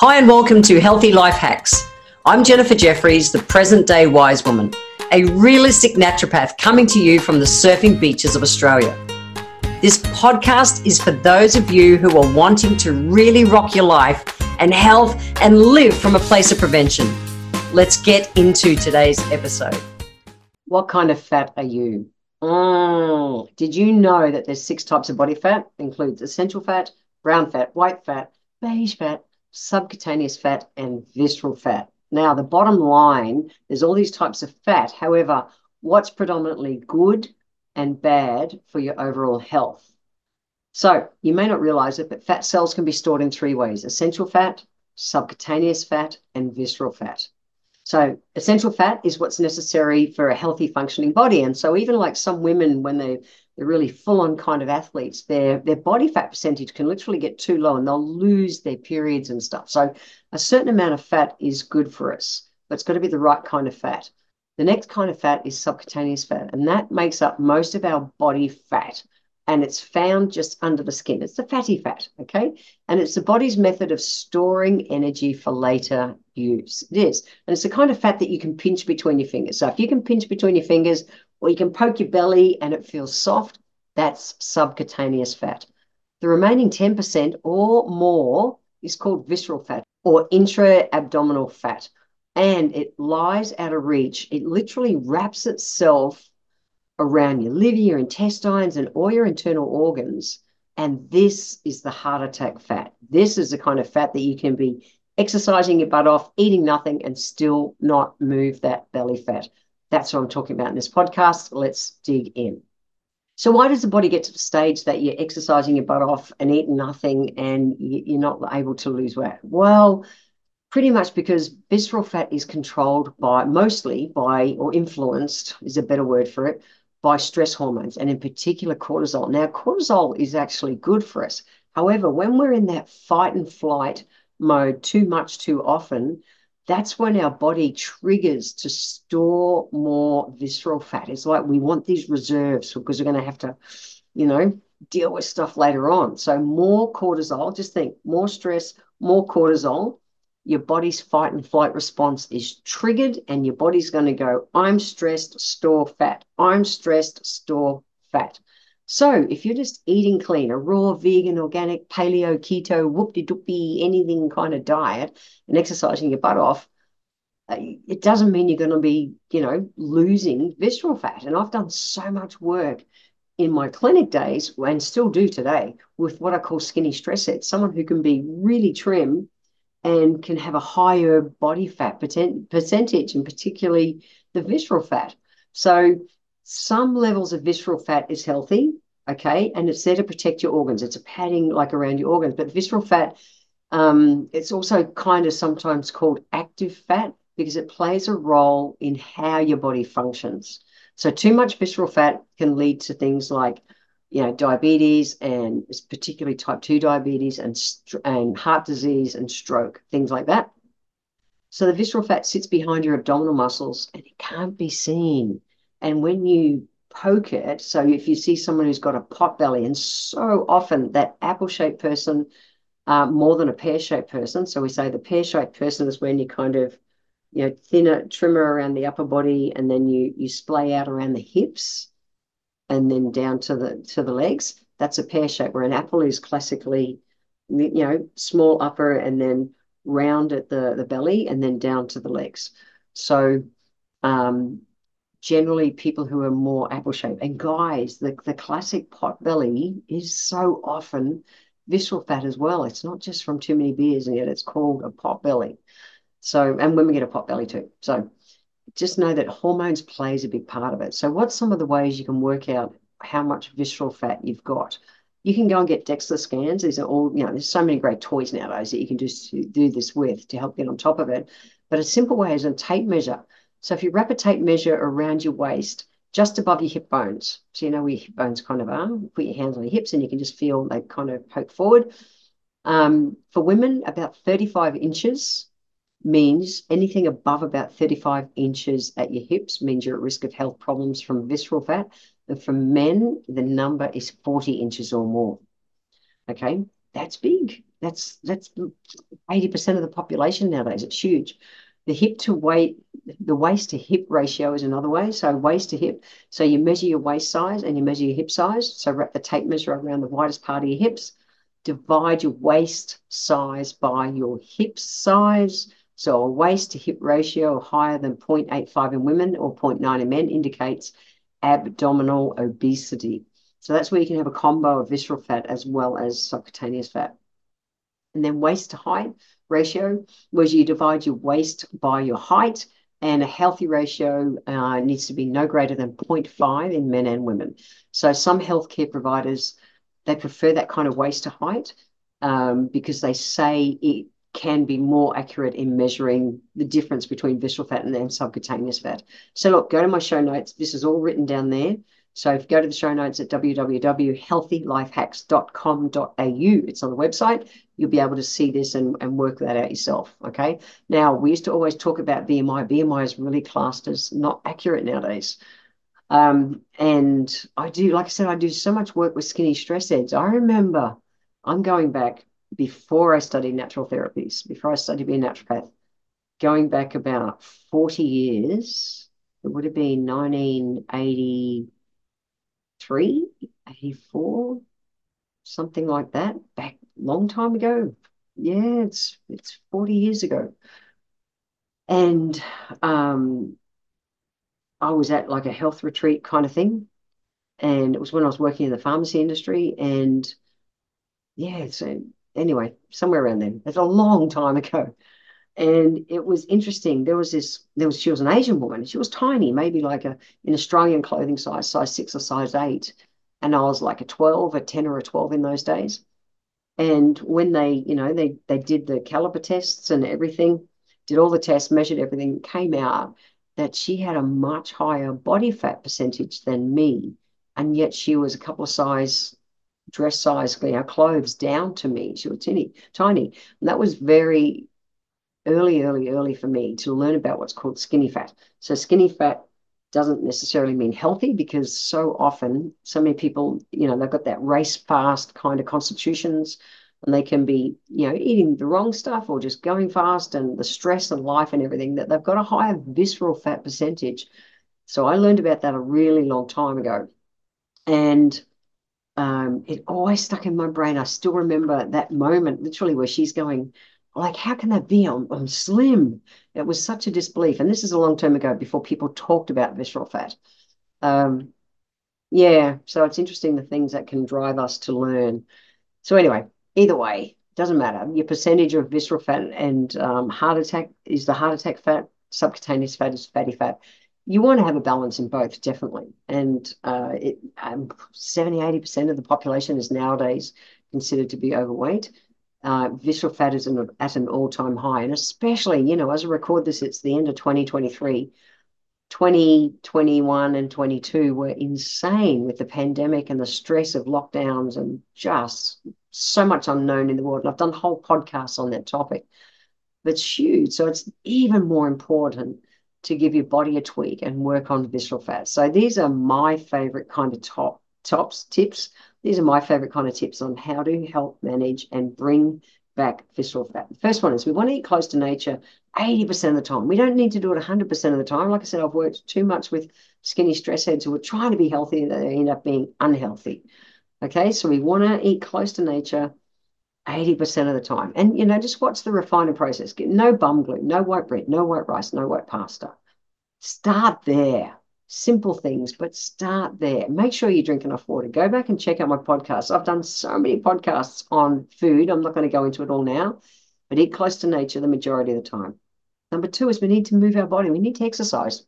Hi, and welcome to Healthy Life Hacks. I'm Jennifer Jeffries, the present day wise woman, a realistic naturopath coming to you from the surfing beaches of Australia. This podcast is for those of you who are wanting to really rock your life and health and live from a place of prevention. Let's get into today's episode. What kind of fat are you? Mm, did you know that there's six types of body fat? Includes essential fat, brown fat, white fat, beige fat, subcutaneous fat, and visceral fat. Now, the bottom line, there's all these types of fat. However, what's predominantly good and bad for your overall health? So, you may not realize it, but fat cells can be stored in three ways essential fat, subcutaneous fat, and visceral fat. So, essential fat is what's necessary for a healthy functioning body. And so, even like some women, when they they're really full on kind of athletes, their their body fat percentage can literally get too low and they'll lose their periods and stuff. So a certain amount of fat is good for us, but it's got to be the right kind of fat. The next kind of fat is subcutaneous fat, and that makes up most of our body fat. And it's found just under the skin. It's the fatty fat, okay? And it's the body's method of storing energy for later use. It is. And it's the kind of fat that you can pinch between your fingers. So if you can pinch between your fingers or you can poke your belly and it feels soft, that's subcutaneous fat. The remaining 10% or more is called visceral fat or intra abdominal fat. And it lies out of reach. It literally wraps itself around your liver, your intestines, and all your internal organs. And this is the heart attack fat. This is the kind of fat that you can be exercising your butt off, eating nothing, and still not move that belly fat. That's what I'm talking about in this podcast. Let's dig in. So, why does the body get to the stage that you're exercising your butt off and eating nothing and you're not able to lose weight? Well, pretty much because visceral fat is controlled by mostly by or influenced is a better word for it by stress hormones and in particular cortisol. Now, cortisol is actually good for us. However, when we're in that fight and flight mode too much too often, that's when our body triggers to store more visceral fat. It's like we want these reserves because we're going to have to, you know, deal with stuff later on. So, more cortisol, just think more stress, more cortisol. Your body's fight and flight response is triggered, and your body's going to go, I'm stressed, store fat. I'm stressed, store fat. So if you're just eating clean, a raw, vegan, organic, paleo, keto, whoop-de-doopy, anything kind of diet, and exercising your butt off, uh, it doesn't mean you're going to be, you know, losing visceral fat. And I've done so much work in my clinic days and still do today with what I call skinny stress sets, someone who can be really trim and can have a higher body fat percentage, and particularly the visceral fat. So some levels of visceral fat is healthy, okay, and it's there to protect your organs. It's a padding like around your organs, but visceral fat, um, it's also kind of sometimes called active fat because it plays a role in how your body functions. So too much visceral fat can lead to things like, you know, diabetes and particularly type two diabetes and and heart disease and stroke, things like that. So the visceral fat sits behind your abdominal muscles and it can't be seen. And when you poke it, so if you see someone who's got a pot belly, and so often that apple shaped person, uh, more than a pear shaped person. So we say the pear shaped person is when you kind of, you know, thinner, trimmer around the upper body, and then you you splay out around the hips, and then down to the to the legs. That's a pear shape. Where an apple is classically, you know, small upper and then round at the the belly, and then down to the legs. So um, generally people who are more apple shaped. And guys, the, the classic pot belly is so often visceral fat as well. It's not just from too many beers, and yet it's called a pot belly. So, and women get a pot belly too. So, just know that hormones plays a big part of it. So, what's some of the ways you can work out how much visceral fat you've got? You can go and get DEXA scans. These are all, you know, there's so many great toys nowadays that you can just do this with to help get on top of it. But a simple way is a tape measure. So if you wrap a tape measure around your waist, just above your hip bones, so you know where your hip bones kind of are, put your hands on your hips and you can just feel they kind of poke forward. Um, for women, about 35 inches means anything above about 35 inches at your hips means you're at risk of health problems from visceral fat. And for men, the number is 40 inches or more. Okay, that's big. That's that's 80% of the population nowadays. It's huge. The hip to weight, the waist to hip ratio is another way. So waist to hip. So you measure your waist size and you measure your hip size. So wrap the tape measure around the widest part of your hips. Divide your waist size by your hip size. So a waist to hip ratio higher than 0.85 in women or 0.9 in men indicates abdominal obesity. So that's where you can have a combo of visceral fat as well as subcutaneous fat. And then waist to height ratio was you divide your waist by your height and a healthy ratio uh, needs to be no greater than 0.5 in men and women. So some healthcare providers, they prefer that kind of waist to height um, because they say it can be more accurate in measuring the difference between visceral fat and, and subcutaneous fat. So look, go to my show notes. This is all written down there. So if you go to the show notes at www.healthylifehacks.com.au, it's on the website, you'll be able to see this and, and work that out yourself. Okay. Now, we used to always talk about BMI. BMI is really classed as not accurate nowadays. Um, and I do, like I said, I do so much work with skinny stress heads. I remember I'm going back before I studied natural therapies, before I studied being a naturopath, going back about 40 years, it would have been 1980 83, 84, something like that, back long time ago. Yeah, it's it's 40 years ago. And um, I was at like a health retreat kind of thing. And it was when I was working in the pharmacy industry. And yeah, so anyway, somewhere around then. It's a long time ago and it was interesting. There was this, there was she was an Asian woman. She was tiny, maybe like a in Australian clothing size, size six or size eight, and I was like a twelve, a ten, or a twelve in those days. And when they, you know, they they did the caliper tests and everything, did all the tests, measured everything, came out that she had a much higher body fat percentage than me, and yet she was a couple of size dress size, you know, clothes down to me. She was tiny, tiny, and that was very early, early, early for me to learn about what's called skinny fat. So skinny fat doesn't necessarily mean healthy because so often, so many people, you know, they've got that race fast kind of constitutions and they can be, you know, eating the wrong stuff or just going fast and the stress of life and everything that they've got a higher visceral fat percentage. So I learned about that a really long time ago. And um, it always stuck in my brain. I still remember that moment, literally, where she's going, like, how can that be? I'm, I'm slim. It was such a disbelief. And this is a long time ago before people talked about visceral fat. Um, yeah, so it's interesting the things that can drive us to learn. So, anyway, either way, doesn't matter. Your percentage of visceral fat and um, heart attack is the heart attack fat, subcutaneous fat is fatty fat. You want to have a balance in both, definitely. And uh, it, um, 70, 80% of the population is nowadays considered to be overweight uh, visceral fat is an, at an all-time high. And especially, you know, as I record this, it's the end of 2023. 2021 and 22 were insane with the pandemic and the stress of lockdowns and just so much unknown in the world. And I've done whole podcasts on that topic. But it's huge. So it's even more important to give your body a tweak and work on visceral fat. So these are my favorite kind of top tops tips these are my favorite kind of tips on how to help manage and bring back visceral fat. The first one is we want to eat close to nature 80% of the time. We don't need to do it 100% of the time. Like I said, I've worked too much with skinny stress heads who are trying to be healthy and they end up being unhealthy. Okay, so we want to eat close to nature 80% of the time. And, you know, just watch the refining process. Get no bum glue, no white bread, no white rice, no white pasta. Start there simple things, but start there. Make sure you drink enough water. Go back and check out my podcasts. I've done so many podcasts on food. I'm not going to go into it all now, but eat close to nature the majority of the time. Number two is we need to move our body. We need to exercise.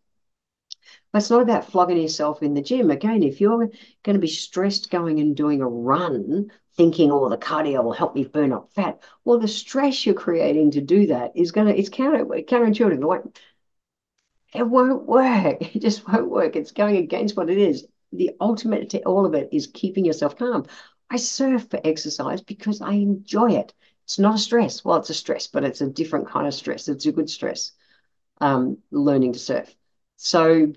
But it's not about flogging yourself in the gym. Again, if you're going to be stressed going and doing a run, thinking, oh, the cardio will help me burn up fat, well, the stress you're creating to do that is going to, it's counter, counterintuitive. Like, it won't work. It just won't work. It's going against what it is. The ultimate to all of it is keeping yourself calm. I surf for exercise because I enjoy it. It's not a stress. Well, it's a stress, but it's a different kind of stress. It's a good stress. Um, learning to surf. So,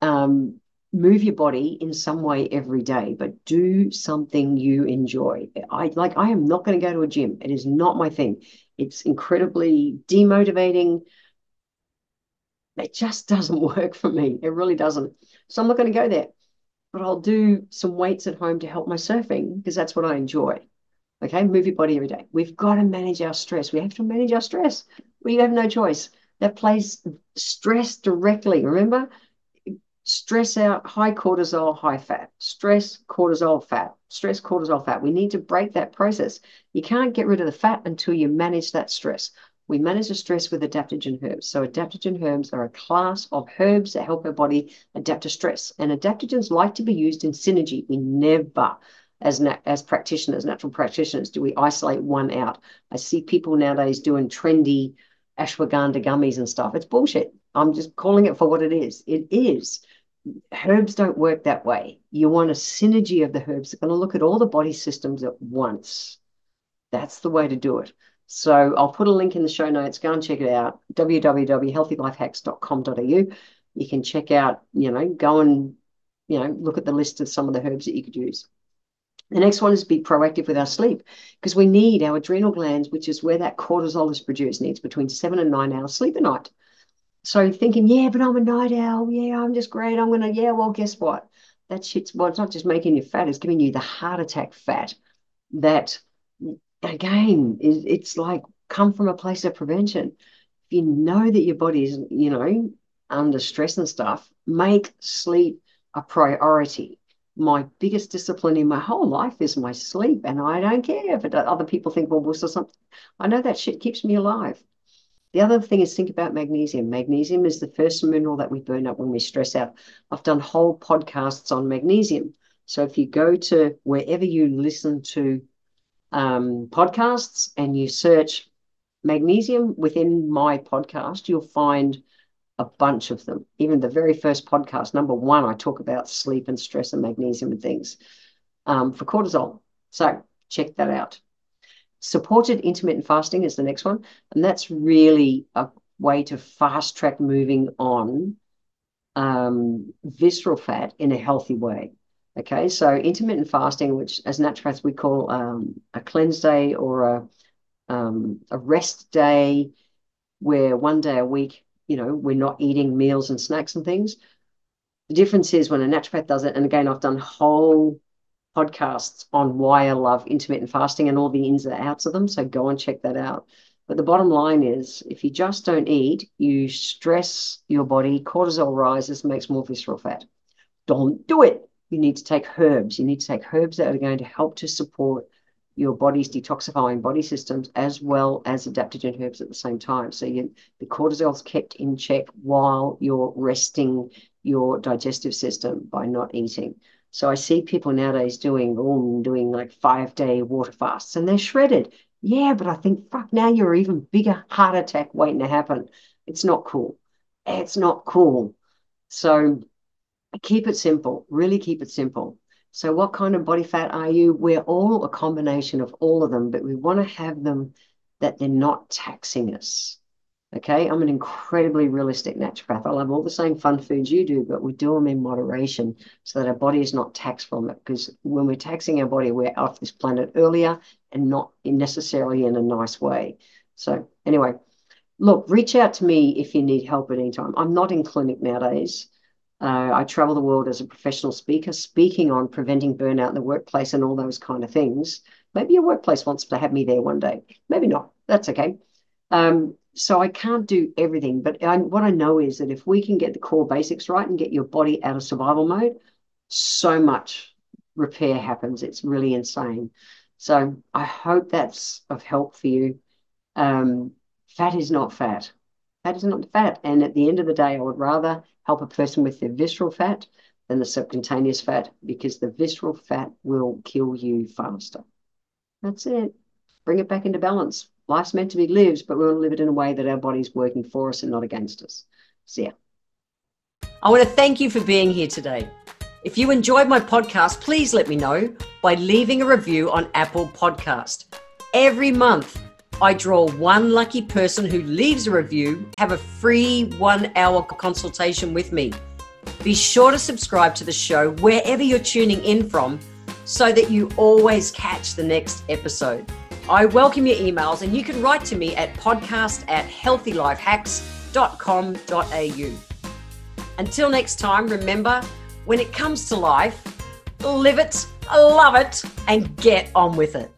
um, move your body in some way every day, but do something you enjoy. I like I am not going to go to a gym. It is not my thing. It's incredibly demotivating. It just doesn't work for me. It really doesn't. So I'm not going to go there. But I'll do some weights at home to help my surfing because that's what I enjoy. Okay, move your body every day. We've got to manage our stress. We have to manage our stress. We have no choice. That plays stress directly. Remember, stress out, high cortisol, high fat, stress, cortisol, fat, stress, cortisol, fat. We need to break that process. You can't get rid of the fat until you manage that stress. We manage the stress with adaptogen herbs. So, adaptogen herbs are a class of herbs that help our body adapt to stress. And adaptogens like to be used in synergy. We never, as, as practitioners, natural practitioners, do we isolate one out. I see people nowadays doing trendy ashwagandha gummies and stuff. It's bullshit. I'm just calling it for what it is. It is. Herbs don't work that way. You want a synergy of the herbs. They're going to look at all the body systems at once. That's the way to do it. So I'll put a link in the show notes. Go and check it out. www.healthylifehacks.com.au. You can check out, you know, go and, you know, look at the list of some of the herbs that you could use. The next one is be proactive with our sleep because we need our adrenal glands, which is where that cortisol is produced, needs between seven and nine hours sleep a night. So thinking, yeah, but I'm a night owl. Yeah, I'm just great. I'm gonna, yeah, well, guess what? That shit's well, it's not just making you fat, it's giving you the heart attack fat that again it's like come from a place of prevention. If you know that your body's, you know, under stress and stuff, make sleep a priority my biggest discipline in my whole life is my sleep, and I don't care if it, other people think, well, what's something. I know that shit keeps me alive. The other thing is think about magnesium. Magnesium is the first mineral that we burn up when we stress out. I've done whole podcasts on magnesium. So if you go to wherever you listen to um, podcasts and you search magnesium within my podcast, you'll find a bunch of them. Even the very first podcast, number one, I talk about sleep and stress and magnesium and things um, for cortisol. So check that out. Supported intermittent fasting is the next one. And that's really a way to fast track moving on um, visceral fat in a healthy way. Okay, so intermittent fasting, which as naturopaths we call um, a cleanse day or a, um, a rest day, where one day a week you know, we're not eating meals and snacks and things. The difference is when a naturopath does it, and again, I've done whole podcasts on why I love intermittent fasting and all the ins and outs of them. So go and check that out. But the bottom line is if you just don't eat, you stress your body, cortisol rises, makes more visceral fat. Don't do it. You need to take herbs. You need to take herbs that are going to help to support your body's detoxifying body systems as well as adaptogen herbs at the same time. So you, the cortisol's kept in check while you're resting your digestive system by not eating. So I see people nowadays doing doing like five day water fasts and they're shredded. Yeah, but I think fuck now you're even bigger heart attack waiting to happen. It's not cool. It's not cool. So keep it simple. Really keep it simple. So, what kind of body fat are you? We're all a combination of all of them, but we want to have them that they're not taxing us. Okay, I'm an incredibly realistic naturopath. I love all the same fun foods you do, but we do them in moderation so that our body is not taxed from it. Because when we're taxing our body, we're off this planet earlier and not necessarily in a nice way. So, anyway, look, reach out to me if you need help at any time. I'm not in clinic nowadays. Uh, I travel the world as a professional speaker, speaking on preventing burnout in the workplace and all those kind of things. Maybe your workplace wants to have me there one day. Maybe not. That's okay. Um, so I can't do everything, but I, what I know is that if we can get the core basics right and get your body out of survival mode, so much repair happens. It's really insane. So I hope that's of help for you. Um, fat is not fat. Fat is not fat. And at the end of the day, I would rather help a person with their visceral fat than the subcutaneous fat because the visceral fat will kill you faster. That's it. Bring it back into balance. Life's meant to be lived, but we want to live it in a way that our body's working for us and not against us. See ya. I want to thank you for being here today. If you enjoyed my podcast, please let me know by leaving a review on Apple Podcast. Every month, I draw one lucky person who leaves a review, have a free one hour consultation with me. Be sure to subscribe to the show wherever you're tuning in from so that you always catch the next episode. I welcome your emails and you can write to me at podcast at healthylifehacks.com.au. Until next time, remember when it comes to life, live it, love it, and get on with it.